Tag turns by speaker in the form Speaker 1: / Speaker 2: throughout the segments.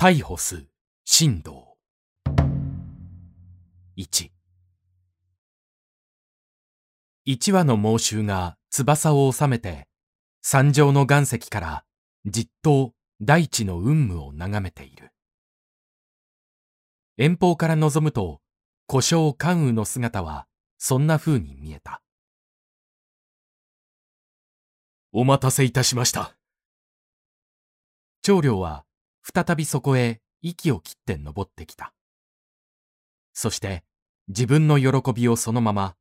Speaker 1: 逮捕す神道1一。羽の猛衆が翼を収めて山上の岩石からじっと大地の雲霧を眺めている。遠方から望むと故障関羽の姿はそんな風に見えた。
Speaker 2: お待たせいたしました。
Speaker 1: 長領は再びそこへ息を切って登ってきた。そして自分の喜びをそのまま、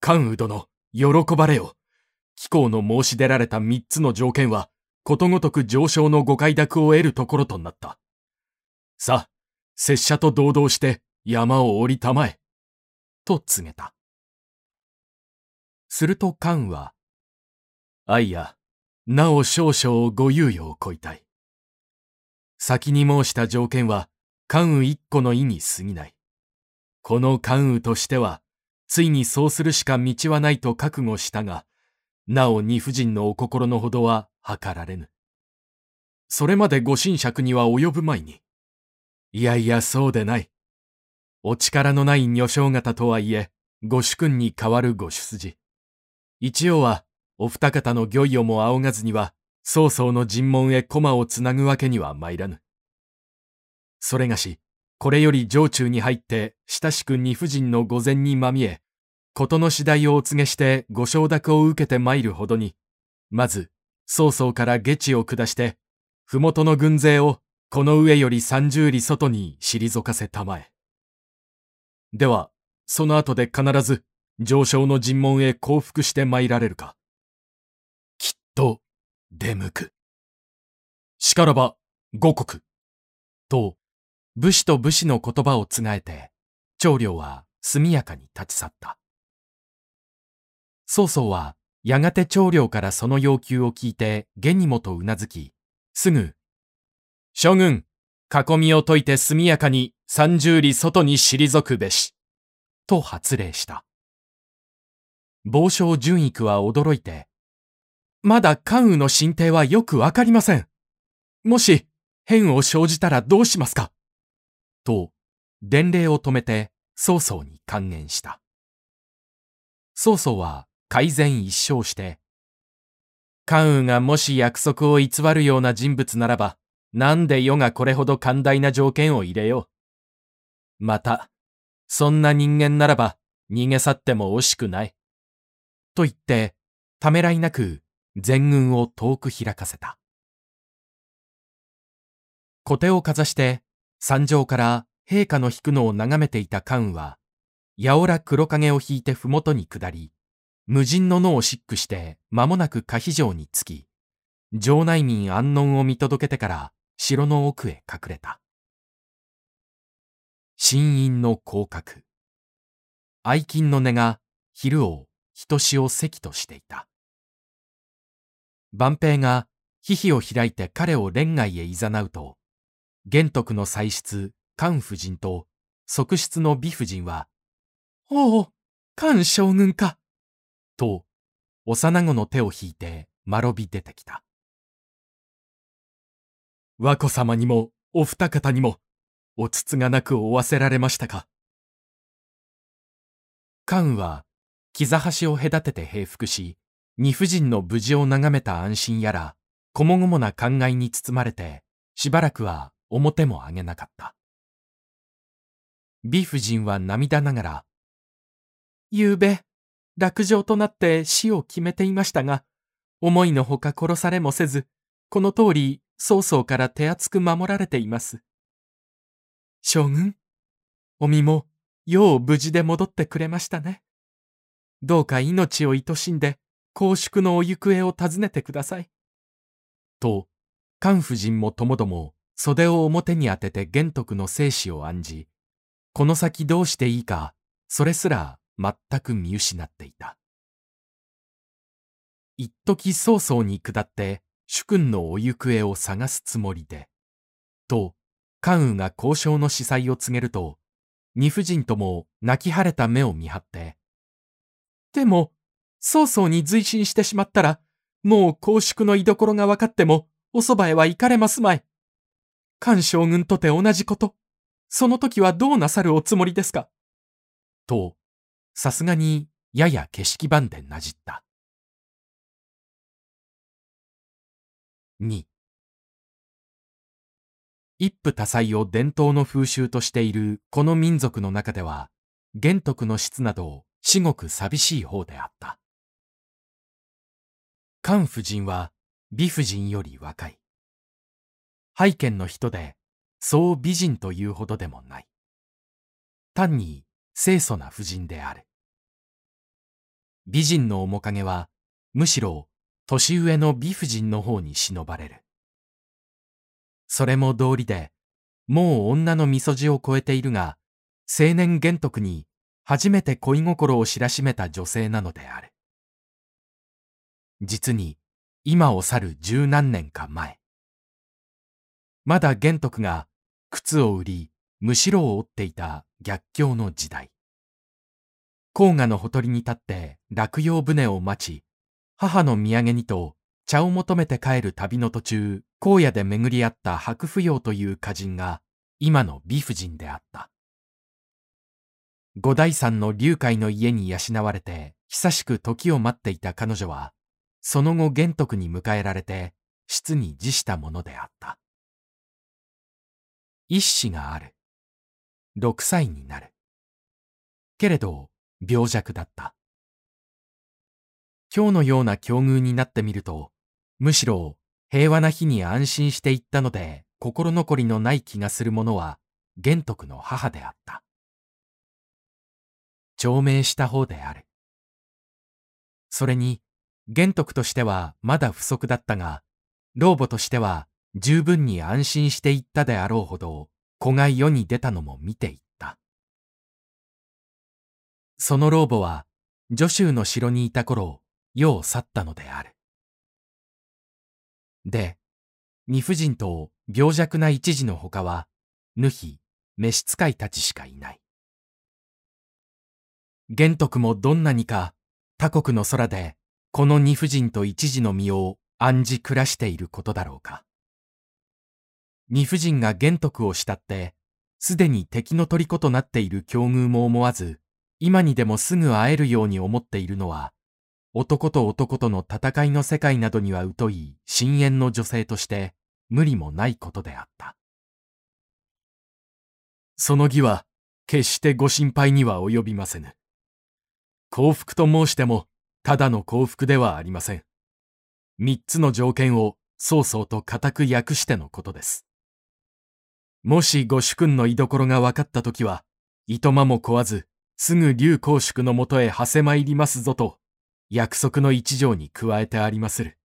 Speaker 2: 関羽殿、喜ばれよ。貴公の申し出られた三つの条件は、ことごとく上昇のご快諾を得るところとなった。さあ、拙者と同道して山を降りたまえ。
Speaker 1: と告げた。すると関羽は、
Speaker 2: 愛や、なお少々ご猶予をこいたい。先に申した条件は、関羽一個の意に過ぎない。この関羽としては、ついにそうするしか道はないと覚悟したが、なお二夫人のお心のほどは図られぬ。それまでご神爵には及ぶまいに。いやいやそうでない。お力のない女性方とはいえ、ご主君に代わるご出自。一応は、お二方の御意をも仰がずには、曹操の尋問へ駒をつなぐわけには参らぬ。それがし、これより城中に入って親しく二夫人の御前にまみえ、事の次第をお告げしてご承諾を受けて参るほどに、まず、曹操から下地を下して、麓の軍勢をこの上より三十里外に退かせたまえ。では、その後で必ず上昇の尋問へ降伏して参られるか。きっと、出向く。しからば、五国。
Speaker 1: と、武士と武士の言葉をつがえて、長領は速やかに立ち去った。曹操は、やがて長領からその要求を聞いて、下にもとうなずき、すぐ、
Speaker 2: 将軍、囲みを解いて速やかに三十里外に退くべし。
Speaker 1: と発令した。傍聴順育は驚いて、まだ関羽の進呈はよくわかりません。もし、変を生じたらどうしますか？と、伝令を止めて、曹操に還元した。曹操は改善一生して、関羽がもし約束を偽るような人物ならば、なんで世がこれほど寛大な条件を入れよう。また、そんな人間ならば逃げ去っても惜しくない。と言って、ためらいなく全軍を遠く開かせた。小手をかざして山上から陛下の引くのを眺めていた関羽は、やおら黒影を引いて麓に下り、無人の野をシックして間もなく可否城に着き、城内民安穏を見届けてから城の奥へ隠れた。新院の広角。愛金の根が昼を人しを席としていた。万平がヒヒを開いて彼を恋愛へ誘うと、玄徳の妻室、関夫人と側室の美夫人は、おお、関将軍か。と、幼子の手を引いて間延び出てきた。
Speaker 2: 和子様にもお二方にも、おつつがなく追わせられましたか？
Speaker 1: 関は、膝端を隔てて平服し、二夫人の無事を眺めた安心やら、こもごもな考えに包まれて、しばらくは表も上げなかった。美夫人は涙ながら、夕べ、落城となって死を決めていましたが、思いのほか殺されもせず、この通り曹操から手厚く守られています。将軍、お身も、よう無事で戻ってくれましたね。どうか命を愛しんで、公祝のお行方を尋ねてください。と、関夫人もともども袖を表に当てて玄徳の生死を案じ、この先どうしていいか、それすら全く見失っていた。一時曹操に下って主君のお行方を探すつもりで、と、関羽が交渉の司祭を告げると、二夫人とも泣き晴れた目を見張って、でも、曹操に随心してしまったら、もう公祝の居所が分かっても、おそばへは行かれますまい。菅将軍とて同じこと。その時はどうなさるおつもりですか？
Speaker 2: と、さすがにやや景色版でなじった。2一夫多妻を伝統の風習としているこの民族の中では、玄徳の質など至極寂しい方であった。菅夫人は美夫人より若い。拝見の人で、そう美人というほどでもない。単に清楚な婦人である。美人の面影は、むしろ年上の美婦人の方に忍ばれる。それも道理で、もう女のみそじを超えているが、青年玄徳に初めて恋心を知らしめた女性なのである。実に、今を去る十何年か前。まだ玄徳が靴を売り、むしろを折っていた逆境の時代。黄河のほとりに立って落葉船を待ち、母の土産にと茶を求めて帰る旅の途中、荒野で巡り合った白芙蓉という歌人が今の美婦人であった。五代さんの龍海の家に養われて久しく時を待っていた彼女は、その後玄徳に迎えられて質に辞したものであった。一子がある。六歳になる。けれど、病弱だった。今日のような境遇になってみると、むしろ平和な日に安心していったので心残りのない気がする者は玄徳の母であった。長命した方である。それに、玄徳としてはまだ不足だったが、老母としては十分に安心していったであろうほど、子が世に出たのも見ていった。その老母は、女州の城にいた頃、世を去ったのである。で、二夫人と病弱な一時の他は、ぬひ、召使いたちしかいない。玄徳もどんなにか他国の空でこの二夫人と一時の身を案じ暮らしていることだろうか。二夫人が玄徳を慕って、すでに敵の虜となっている境遇も思わず、今にでもすぐ会えるように思っているのは、男と男との戦いの世界などには疎い深淵の女性として無理もないことであった。その儀は決してご心配には及びませぬ。幸福と申してもただの幸福ではありません。三つの条件を曹操と固く訳してのことです。もしご主君の居所が分かったときは、いとまも壊わず、すぐ竜公祝のもとへ馳せ参りますぞと、約束の一条に加えてありまする。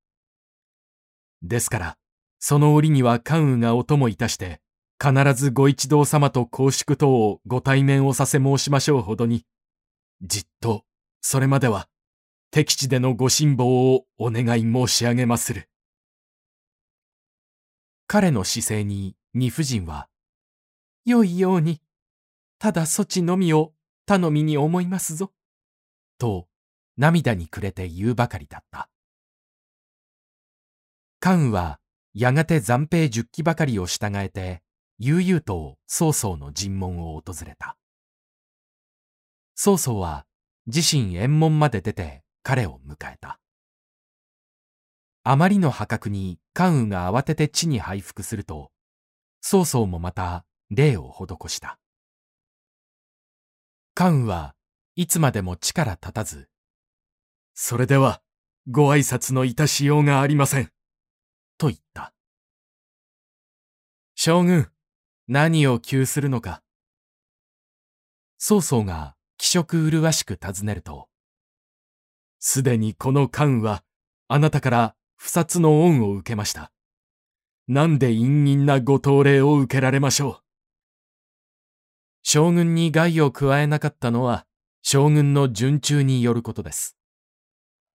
Speaker 2: ですから、その折には関羽がお供いたして、必ずご一同様と公祝等をご対面をさせ申しましょうほどに、じっと、それまでは、敵地でのご辛抱をお願い申し上げまする。彼の姿勢に二夫人は、良いように、ただそちのみを頼みに思いますぞ。と、涙にくれて言うばかりだった。関羽は、やがて暫兵十騎ばかりを従えて、悠々と曹操の尋問を訪れた。曹操は、自身縁門まで出て彼を迎えた。あまりの破格に関羽が慌てて地に拝伏すると、曹操もまた礼を施した。関羽はいつまでも地から立たず、それではご挨拶のいたしようがありません。と言った。将軍、何を急するのか。曹操が気色麗しく尋ねると、すでにこの関はあなたから不殺の恩を受けました。なんで陰陰なご当礼を受けられましょう。将軍に害を加えなかったのは将軍の順中によることです。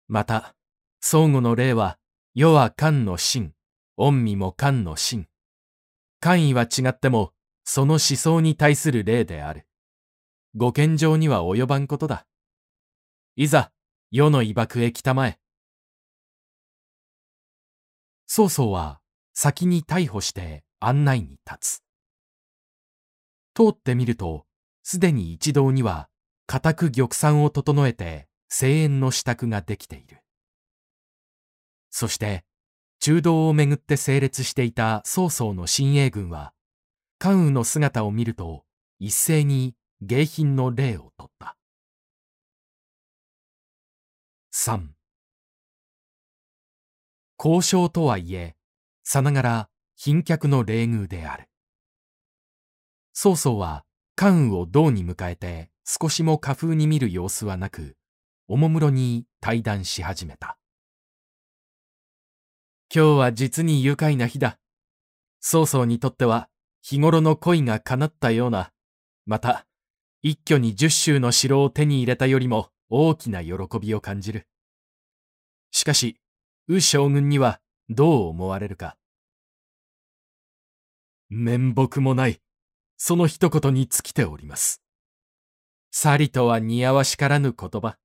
Speaker 2: また、相互の礼は、世は漢の真、恩義も漢の真。官位は違っても、その思想に対する礼である。ご献上には及ばんことだ。いざ、世の威爆へ来たまえ。曹操は先に逮捕して
Speaker 1: 案内に立つ。通ってみると、すでに一堂には、固く玉山を整えて、声援の支度ができている。そして、中道をめぐって整列していた曹操の親衛軍は、関羽の姿を見ると、一斉に迎賓の礼をとった。3交渉とはいえ、さながら賓客の礼遇である。曹操は関羽を銅に迎えて少しも花風に見る様子はなく、おもむろに対談し始めた。今日は実に愉快な日だ。曹操にとっては日頃の恋が叶ったような、また、一挙に十州の城を手に入れたよりも大きな喜びを感じる。しかし、右将軍にはどう思われるか。
Speaker 2: 面目もない、その一言に尽きております。
Speaker 1: さりとは似合わしからぬ言葉。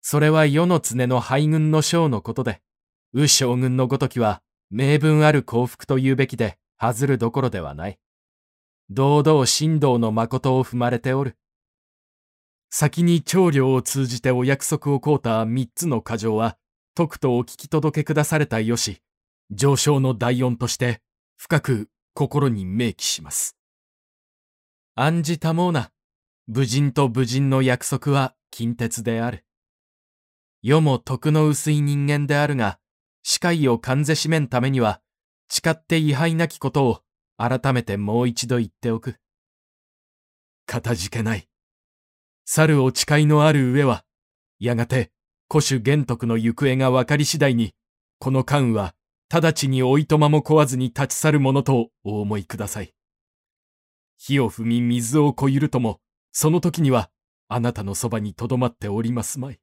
Speaker 1: それは世の常の敗軍の将のことで、右将軍のごときは名分ある幸福と言うべきで、外るどころではない。堂々神道の誠を踏まれておる。
Speaker 2: 先に長領を通じてお約束をこうた三つの過剰は、とくとお聞き届けくだされたよし、上昇の大恩として、深く心に銘記します。
Speaker 1: 暗示たもうな、武人と武人の約束は近鉄である。世も徳の薄い人間であるが、視界を完ぜしめんためには、誓って位牌なきことを改めてもう一度言っておく。
Speaker 2: かたじけない。猿を誓いのある上は、やがて古種玄徳の行方が分かり次第に、この関羽は直ちにおいとまも壊わずに立ち去るものとお思いください。火を踏み水をこゆるとも、その時にはあなたのそばにとどまっておりますまい。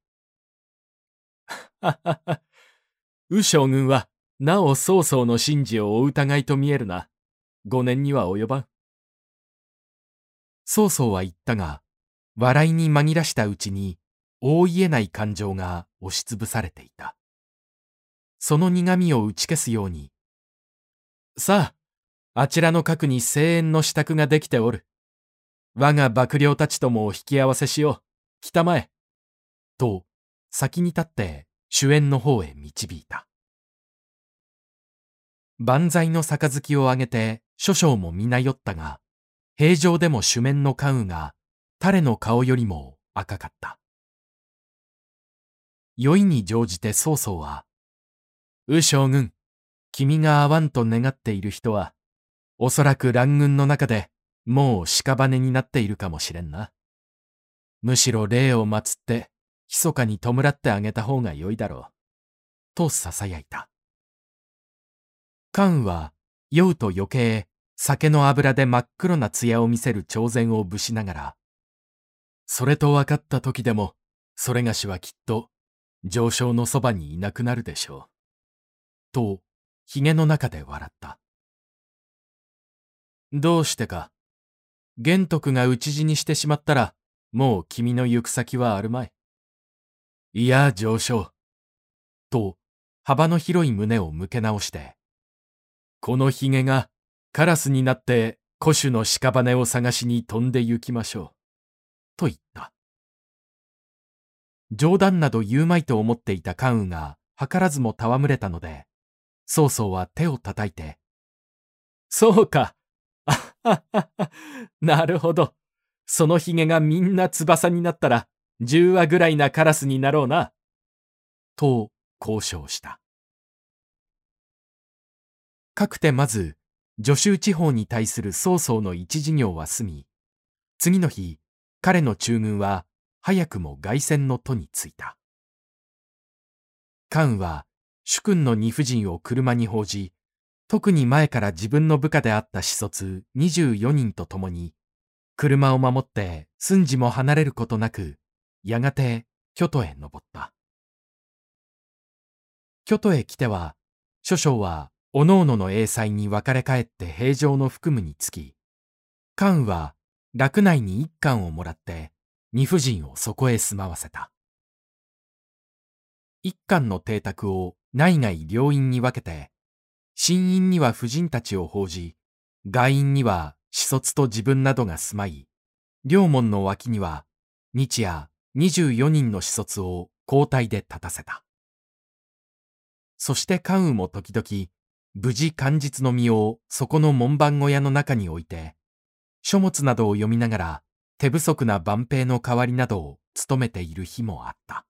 Speaker 1: ははは。右将軍は、なお曹操の神事をお疑いと見えるな。五年には及ばん。曹操は言ったが、笑いに紛らしたうちに、大言えない感情が押しつぶされていた。その苦みを打ち消すように、さあ、あちらの核に声援の支度ができておる。我が幕僚たちとも引き合わせしよう。来たまえ。と、先に立って主演の方へ導いた。万歳の杯をあげて諸将も皆酔ったが、平常でも主面の関羽が誰の顔よりも赤かった。酔いに乗じて曹操は、右将軍、君が会わんと願っている人は、おそらく乱軍の中でもう屍になっているかもしれんな。むしろ霊を祀って密かに弔ってあげた方が良いだろう。と囁いた。関羽は酔うと余計酒の油で真っ黒な艶を見せる挑然をぶしながら、それと分かった時でも、それがしはきっと上昇のそばにいなくなるでしょう。と、髭の中で笑った。どうしてか。玄徳が討ち死にしてしまったら、もう君の行く先はあるまい。いや、上昇。と、幅の広い胸を向け直して、この髭がカラスになって古種の屍を探しに飛んで行きましょう。と言った。冗談など言うまいと思っていた関羽が図らずも戯れたので、曹操は手を叩いて、そうか。あははは。なるほど。その髭がみんな翼になったら、十羽ぐらいなカラスになろうな。と交渉した。かくてまず、助州地方に対する曹操の一事業は済み、次の日、彼の中軍は早くも凱旋の途に着いた。関は主君の二夫人を車に報じ、特に前から自分の部下であった使卒24人と共に、車を守って寸時も離れることなく、やがて京都へ登った。京都へ来ては、諸将は各々の英才に分かれ帰って平常の含むにつき、関羽は楽内に一貫をもらって二夫人をそこへ住まわせた。一貫の邸宅を内外両院に分けて、新院には婦人たちを報じ、外院には子卒と自分などが住まい、両門の脇には日夜24人の子卒を交代で立たせた。そして関羽も時々、無事漢実の身をそこの門番小屋の中に置いて、書物などを読みながら手不足な万兵の代わりなどを務めている日もあった。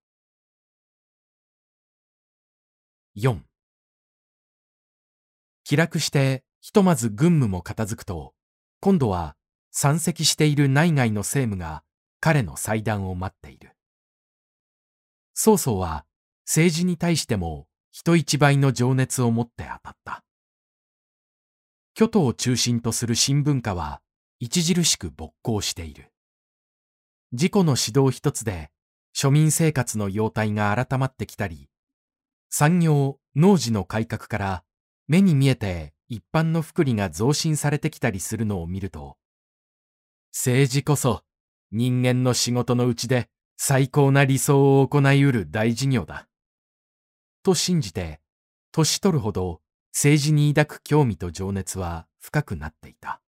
Speaker 1: 4気楽してひとまず軍務も片付くと、今度は山積している内外の政務が彼の祭壇を待っている。曹操は政治に対しても人一倍の情熱を持って当たった。京都を中心とする新文化は著しく勃興している。自己の指導一つで庶民生活の様態が改まってきたり、産業、農事の改革から目に見えて一般の福利が増進されてきたりするのを見ると、政治こそ人間の仕事のうちで最高な理想を行いうる大事業だ。と信じて、年取るほど政治に抱く興味と情熱は深くなっていた。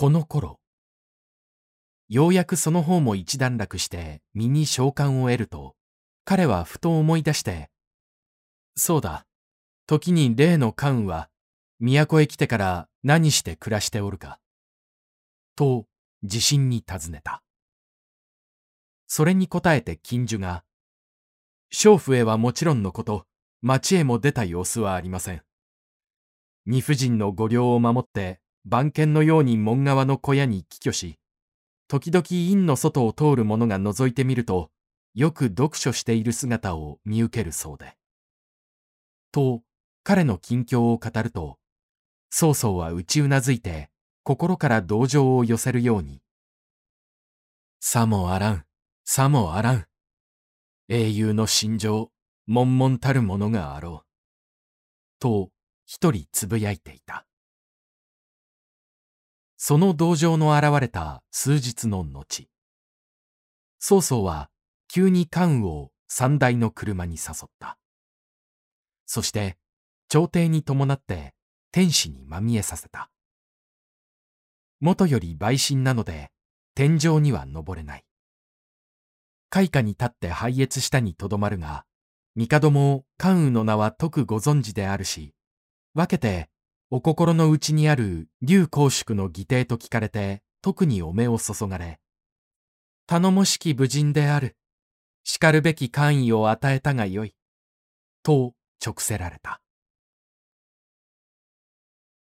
Speaker 1: この頃、ようやくその方も一段落して身に召喚を得ると、彼はふと思い出して、そうだ、時に例の関羽は、都へ来てから何して暮らしておるか。と、自信に尋ねた。それに答えて金樹が、娼婦へはもちろんのこと、町へも出た様子はありません。二夫人の御領を守って、番犬のように門側の小屋に寄居し、時々院の外を通る者が覗いてみると、よく読書している姿を見受けるそうで。と、彼の近況を語ると、曹操は打ちうなずいて、心から同情を寄せるように。さもあらん、さもあらん。英雄の心情、悶々たるものがあろう。と、一人つぶやいていた。その同情の現れた数日の後、曹操は急に関羽を三台の車に誘った。そして、朝廷に伴って天使にまみえさせた。元より陪審なので天井には登れない。開花に立って拝謁したにとどまるが、帝も関羽の名は特ご存知であるし、分けてお心の内にある竜公祝の義弟と聞かれて特にお目を注がれ、頼もしき武人である。叱るべき官位を与えたがよい。と直せられた。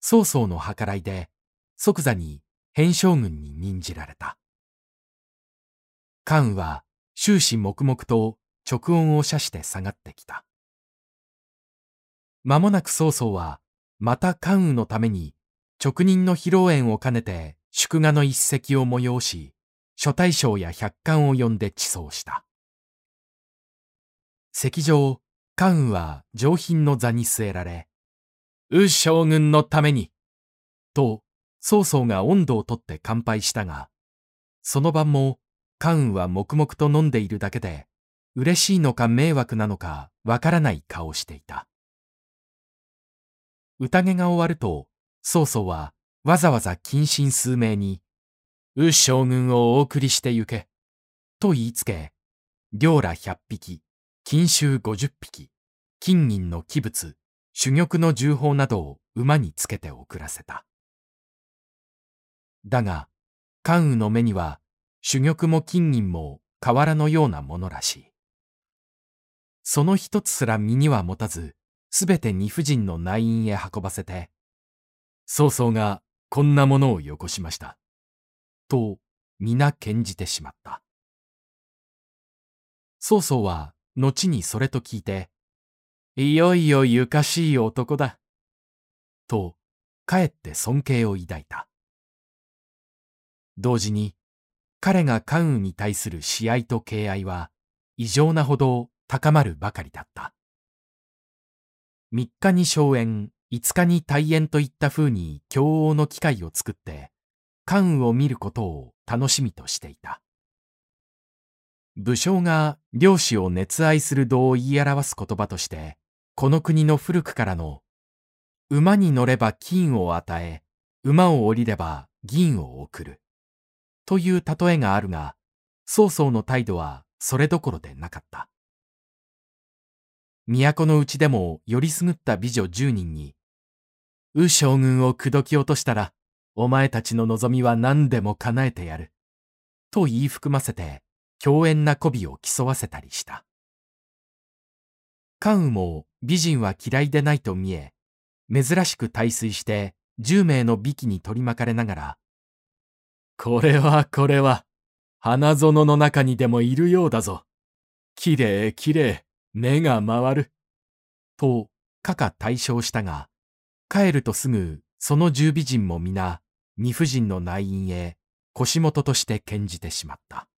Speaker 1: 曹操の計らいで即座に変将軍に任じられた。関羽は終始黙々と直音を射して下がってきた。間もなく曹操はまた関羽のために直任の披露宴を兼ねて祝賀の一席を催し、諸大将や百官を呼んで地奏した。席上、関羽は上品の座に据えられ、う将軍のために、と、曹操が温度をとって乾杯したが、その晩も関羽は黙々と飲んでいるだけで、嬉しいのか迷惑なのかわからない顔をしていた。宴が終わると、曹操はわざわざ謹慎数名に、う将軍をお送りして行け、と言いつけ、領ら百匹、金衆五十匹、金銀の器物、珠玉の重宝などを馬につけて送らせた。だが、関羽の目には、珠玉も金銀も瓦のようなものらしい。その一つすら身には持たず、すべて二夫人の内院へ運ばせて、曹操がこんなものをよこしました。と、皆献じてしまった。曹操は、後にそれと聞いて、いよいよゆかしい男だ。と、かえって尊敬を抱いた。同時に、彼が関羽に対する慈愛と敬愛は、異常なほど高まるばかりだった。三日に荘園、五日に大園といった風に共応の機会を作って、関羽を見ることを楽しみとしていた。武将が漁師を熱愛する度を言い表す言葉として、この国の古くからの馬に乗れば金を与え、馬を降りれば銀を送る。という例えがあるが、曹操の態度はそれどころでなかった。都のうちでもよりすぐった美女十人に、右将軍を口説き落としたら、お前たちの望みは何でも叶えてやる。と言い含ませて、強遠な媚びを競わせたりした。関羽も美人は嫌いでないと見え、珍しく大水して10名の美紀に取り巻かれながら、これはこれは、花園の中にでもいるようだぞ。きれいきれい、目が回る。と、かか対象したが、帰るとすぐ、その十美人も皆、二夫人の内院へ腰元として献じてしまった。